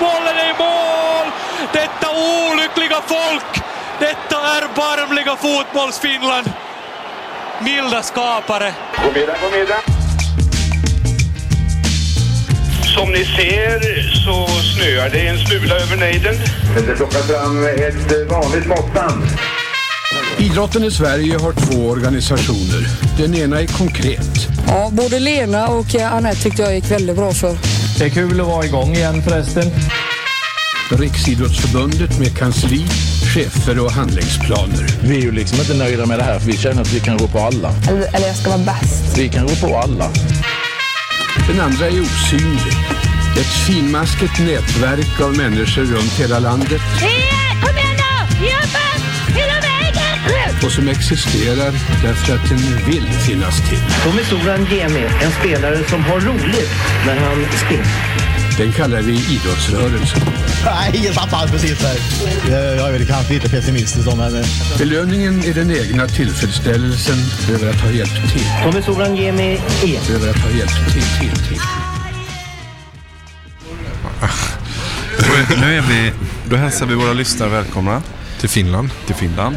Bollen är i mål! Detta olyckliga folk! Detta erbarmliga fotbollsfinland! Milda skapare! God middag, god middag. Som ni ser så snöar det en smula över nejden. Det plockas fram ett vanligt måttband. Idrotten i Sverige har två organisationer. Den ena är konkret. Ja, både Lena och Anette tyckte jag gick väldigt bra för. Det är kul att vara igång igen förresten. Riksidrottsförbundet med kansli, chefer och handlingsplaner. Vi är ju liksom inte nöjda med det här för vi känner att vi kan rå på alla. Eller, eller jag ska vara bäst. Vi kan rå på alla. Den andra är osynlig. Ett finmaskigt nätverk av människor runt hela landet Kom och som existerar därför att den vill finnas till. Tommy Soran Gemi, en spelare som har roligt när han springer. Den kallar vi idrottsrörelsen. Nej, ingen tappar precis där. Jag är väl kanske lite pessimistisk om men... Belöningen är den egna tillfredsställelsen över att ha hjälpt till. Tommy Soran Gemi igen. Över att ha hjälpt till, till, till. Nu är vi, då hälsar vi våra lyssnare välkomna. Till Finland. Till Finland.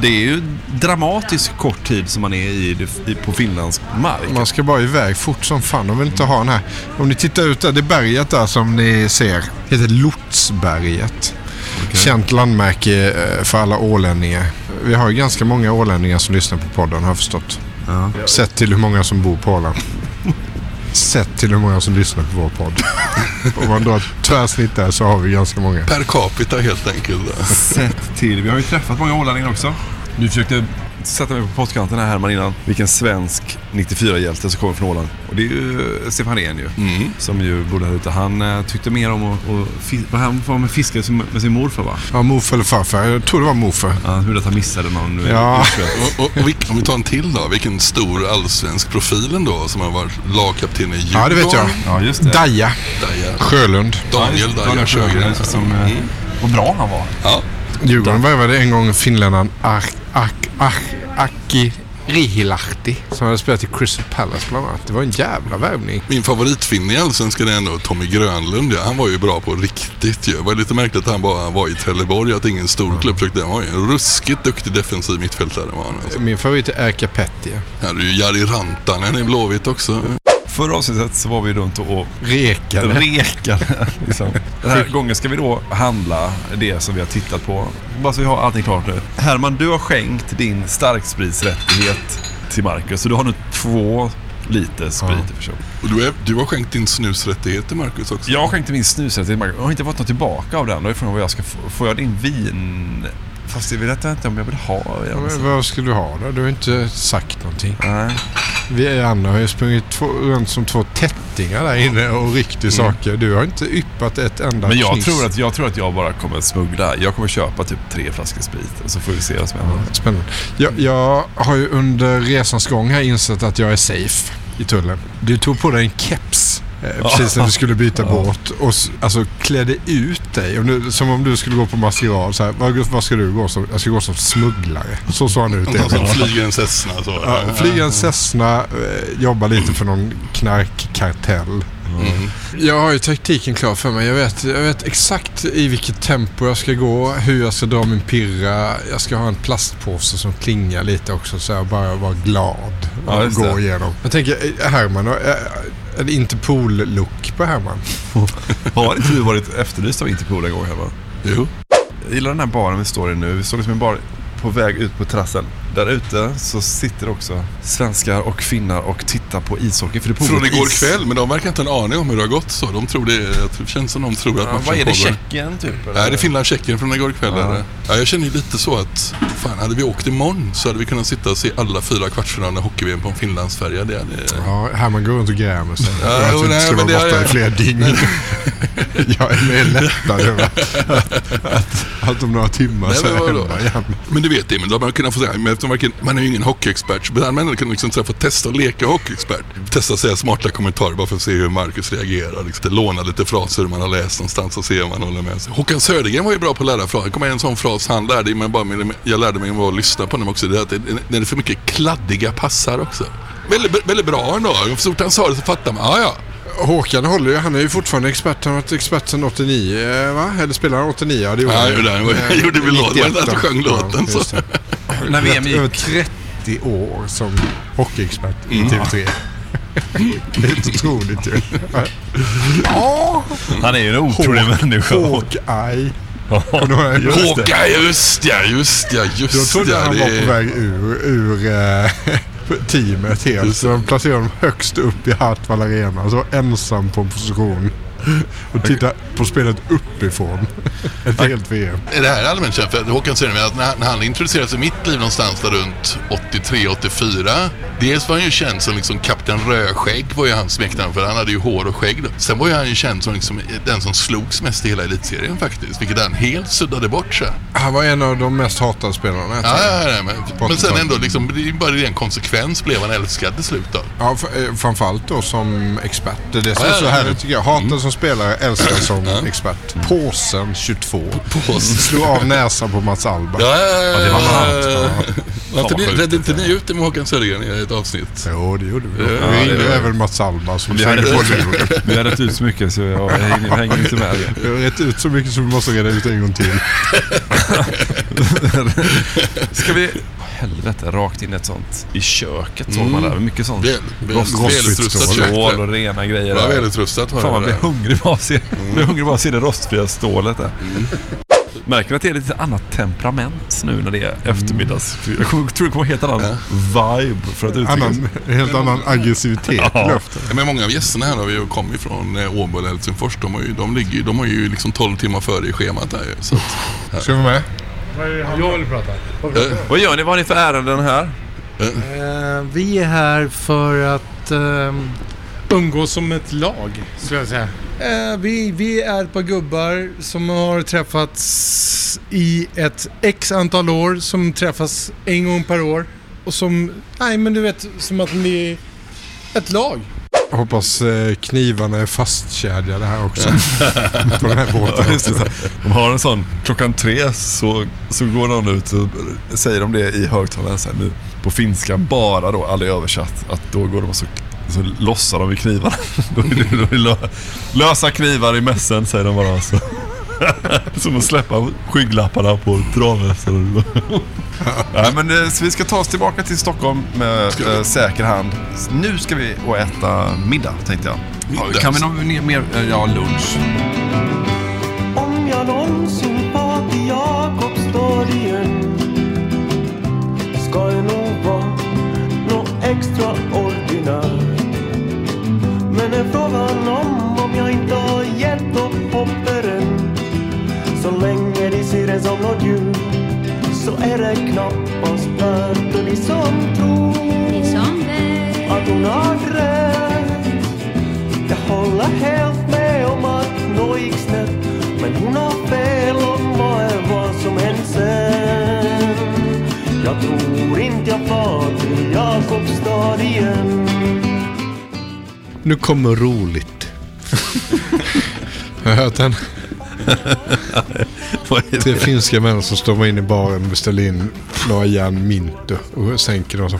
Det är ju dramatiskt kort tid som man är i, i på Finlands mark. Man ska bara iväg fort som fan. De vill inte ha den här. Om ni tittar ut där, det berget där som ni ser heter Lotsberget. Okay. Känt landmärke eh, för alla ålänningar. Vi har ju ganska många ålänningar som lyssnar på podden har jag förstått. Ja. Sett till hur många som bor på Åland. Sett till hur många som lyssnar på vår podd. Om man drar ett tvärsnitt där så har vi ganska många. Per capita helt enkelt. Sett till. Vi har ju träffat många ålänningar också. Du försökte sätta mig på pottkanten här Herman innan. Vilken svensk 94-hjälte som kommer från Åland. Och det är ju Stefan Rehn ju. Mm. Som ju bodde här ute. Han uh, tyckte mer om att, att fiska. Han var med med sin morfar va? Ja, morfar eller farfar. Jag tror det var morfar. Ja, han hörde att han missade någon. Ja. och, och, och vilk, om vi tar en till då. Vilken stor allsvensk profil ändå som har varit lagkapten i Djurgården. Ja, det vet jag. Ja, just det. Daja. Daja. Sjölund. Daniel Ja, Daja Sjögren. Som, mm. Vad bra han var. Ja. Djurgården värvade en gång finländaren Ak, Ak, Ak, Aki Rihilahti som hade spelat i Crystal Palace bland annat. Det var en jävla värvning. Min favoritfinne i Allsvenskan är ändå Tommy Grönlund. Ja. Han var ju bra på riktigt ju. Det var lite märkligt att han bara var i Trelleborg. Att ingen stor klubb försökte. Han var ju en ruskigt duktig defensiv mittfältare var han. Alltså. Min favorit är Erka Pettia. Ja, det är ju Jari Rantanen i Blåvitt också. Förra avsnittet så var vi runt och Rekade. rekade. Liksom. Den här gången ska vi då handla det som vi har tittat på. Bara så vi har allting klart nu. Herman, du har skänkt din starkspritsrättighet till Marcus. Så du har nu två liter sprit i person. Och du, är, du har skänkt din snusrättighet till Marcus också? Jag skänkte min snusrättighet till Marcus. Jag har inte fått något tillbaka av den. Då är frågan vad jag ska få. Får jag din vin... Fast det vet jag inte om jag vill ha. Men vad skulle du ha då? Du har inte sagt någonting. Nej. Vi andra har ju sprungit två, runt som två tättingar där inne och ryckt i saker. Du har inte yppat ett enda Mm. Men jag kniss. tror, att, jag tror att jag bara kommer smuggla. Jag kommer köpa typ tre flaskor sprit och så får vi se vad som händer. Spännande. Jag, jag har ju under resans gång här insett att jag är safe i tullen. Du tog på dig en keps precis när du skulle byta båt och alltså klädde ut dig. Du, som om du skulle gå på maskerad. Så här, vad, vad ska du gå som? Jag ska gå som smugglare. Så såg han ut. Någon som flyger en Cessna så. Ja, flyga en Cessna, eh, jobba lite för någon knarkkartell. Mm. Jag har ju taktiken klar för mig. Jag vet, jag vet exakt i vilket tempo jag ska gå, hur jag ska dra min pirra. Jag ska ha en plastpåse som klingar lite också så jag bara vara glad Ja, och just gå igenom. Jag tänker, eh, Herman, eh, en Interpol-look på Herman. Har inte du varit efterlyst av Interpol en gång här va? Jo. Jag gillar den här baren vi står i nu. Vi står liksom i en bar på väg ut på terrassen. Där ute så sitter också svenskar och finnar och tittar på ishockey. För det Från igår is- kväll, men de verkar inte ha en aning om hur det har gått så. De tror det, det känns som de tror att Ja, matchen vad är det. Tjeckien typ? eller? Nej, det är Finland-Tjeckien från igår kväll. Ja. Ja, jag känner ju lite så att, fan hade vi åkt imorgon så hade vi kunnat sitta och se alla fyra kvartsfinaler hockey-VM på en Finlandsfärja. Det hade... Ja, Herman går runt och grämer sig. Ja, att vi inte ska men vara borta är- i flera dygn. jag är mer lättad över att, att, att om några timmar Nej, så är men jag hemma igen. Men du vet det, men då hade man kunnat få säga, eftersom varken, man är ju ingen hockeyexpert, så man kunde liksom träffa, testa och leka hockeyexpert. Testa att säga smarta kommentarer bara för att se hur Marcus reagerar. Liksom. Låna lite fraser man har läst någonstans och se om man håller med sig. Håkan Södergren var ju bra på att lära fraser. Kommer en sån fras han lärde mig, bara jag lärde mig att lyssna på honom också. Det är att det, är för mycket kladdiga passar också. Väldigt, väldigt bra ändå. Så fort han sa det så fattar man, ja ja. Håkan håller ju, han är ju fortfarande expert. Han har varit expert sedan 89, eh, va? Eller spelar han 89? Ja, det gjorde Ja, han. gjorde han. Eh, gjorde vi låt. Det var inte att 91, han sjöng låten, så. Det. När VM gick- Över 30 år som hockeyexpert i Mm. TV3. Helt otroligt ju. Ja. Han är ju en otrolig människa. Hawkeye. Håkan, just ja, just ja, just Då trodde jag ja. han det var är- på väg ur, ur eh, teamet helt. Så de placerade honom högst upp i Hartwall Arena. Så ensam på en position. Och titta på spelet uppifrån. Ett helt VM. Är det här allmänt känt? För Håkan säger att när, när han introducerades i mitt liv någonstans där runt 83-84. Dels var han ju känd som liksom Kapten Rödskägg var ju hans smeknamn för han hade ju hår och skägg då. Sen var ju han ju känd som liksom den som slogs mest i hela elitserien faktiskt. Vilket han helt suddade bort så. Han var en av de mest hatade spelarna. Ja, ja, ja, men, men sen ändå liksom, det är bara i den konsekvens blev han älskad till slut då. Ja, eh, framförallt då som expert. Det är det som är så härligt tycker jag. Hatad som spelare, älskad som expert. Påsen 22. Påsen. Slog av näsan på Mats Alba. Ja, ja, ja, det var ja, sant. ja. Ja. Ni- sjukt. Redde inte ni ut det med Håkan Södergren i ett avsnitt? Jo, det gjorde vi. Ja, vi det ringde även Mats Alba som Vi slängde hade, på luren. vi hade rätt ut så mycket så jag hänger, hänger inte med. Vi har rätt ut så mycket så vi måste reda ut en gång till. Ska vi... Helvete, rakt in ett sånt i köket såg Mm. man där. Mycket sånt. Väl- väl- Rost- välutrustat stål där. och rena grejer. Ja, där. välutrustat var Fan, man blir där. hungrig bara av att se, blir hungrig bara att se det rostfria stålet där. Märker ni att det är lite annat temperament nu när det är eftermiddags? Jag tror det kommer helt annan vibe för att uttrycka Annan, helt annan aggressivitet i Ja. luften. Ja, men många av gästerna här har ju kommit från eh, Åbo eller Helsingfors. De, har ju, de, ligger, de har ju liksom 12 timmar före i schemat här ju. Så att, Ska vi med? Jag vill prata. Eh, Vad gör ni? Vad har ni för ärenden här? Eh, vi är här för att eh, umgås som ett lag, skulle jag säga. Eh, vi, vi är ett par gubbar som har träffats i ett x antal år, som träffas en gång per år. Och som, nej men du vet, som att ni är ett lag. Hoppas eh, knivarna är fastkedjade här också. på den här båten. Så De har en sån, klockan tre så, så går någon ut och säger de det i högtalaren sen nu på finska bara då, aldrig översatt. Att då går de och så, så lossar de i knivarna. då är det, då är det lö- lösa knivar i mässen säger de bara. Så. Som att släppa skygglapparna på travhästar. ja, men, eh, så vi ska ta oss tillbaka till Stockholm med eh, säker hand. Nu ska vi och äta middag tänkte jag. Middag. Kan vi nå mer? eh, Ja, lunch. Om jag någonsin far till Jakobstad Men hon har fel om vad är vad som hänt sen Jag tror inte jag far till Jakobstad igen Nu kommer roligt. har du hört den? Tre finska män som stormar in i baren och beställer in några järn Minto och sänker dem så.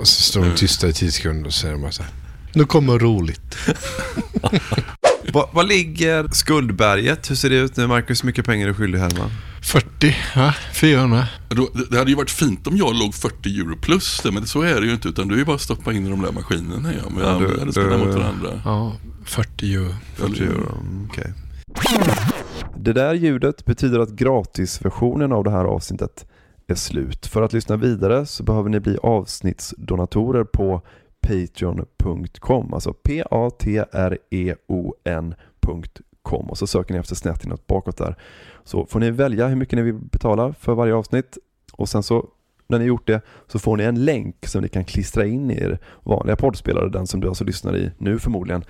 Och så står de tysta i tio sekunder och säger bara så här. Nu kommer roligt. Vad vad ligger skuldberget? Hur ser det ut nu Marcus? Hur mycket pengar är du skyldig Herman? 40, va? 400. Då- Det hade ju varit fint om jag låg 40 euro plus det, men så är det ju inte. Utan du är ju bara att stoppa in i de där maskinerna. Ja, men Ja, ja, du- du, spelar du- mot varandra. Ja, 40 euro. 40 euro, okej. Det där ljudet betyder att gratisversionen av det här avsnittet är slut. För att lyssna vidare så behöver ni bli avsnittsdonatorer på patreon.com, alltså p-a-t-r-e-o-n.com och så söker ni efter snett inåt bakåt där. Så får ni välja hur mycket ni vill betala för varje avsnitt och sen så när ni gjort det så får ni en länk som ni kan klistra in i er vanliga poddspelare, den som du alltså lyssnar i nu förmodligen.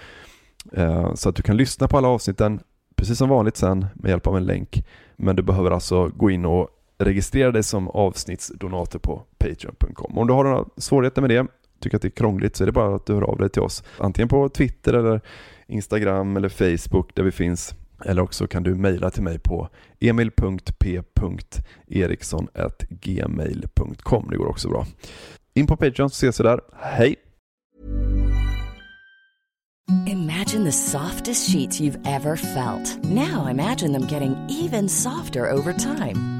Eh, så att du kan lyssna på alla avsnitten precis som vanligt sen med hjälp av en länk. Men du behöver alltså gå in och registrera dig som avsnittsdonator på Patreon.com. Om du har några svårigheter med det, tycker att det är krångligt, så är det bara att du hör av dig till oss. Antingen på Twitter eller Instagram eller Facebook där vi finns. Eller också kan du mejla till mig på emil.p.eriksson.gmail.com. Det går också bra. In på Patreon så ses vi där. Hej! Imagine the softest sheets you've ever felt. Now imagine them getting even softer over time.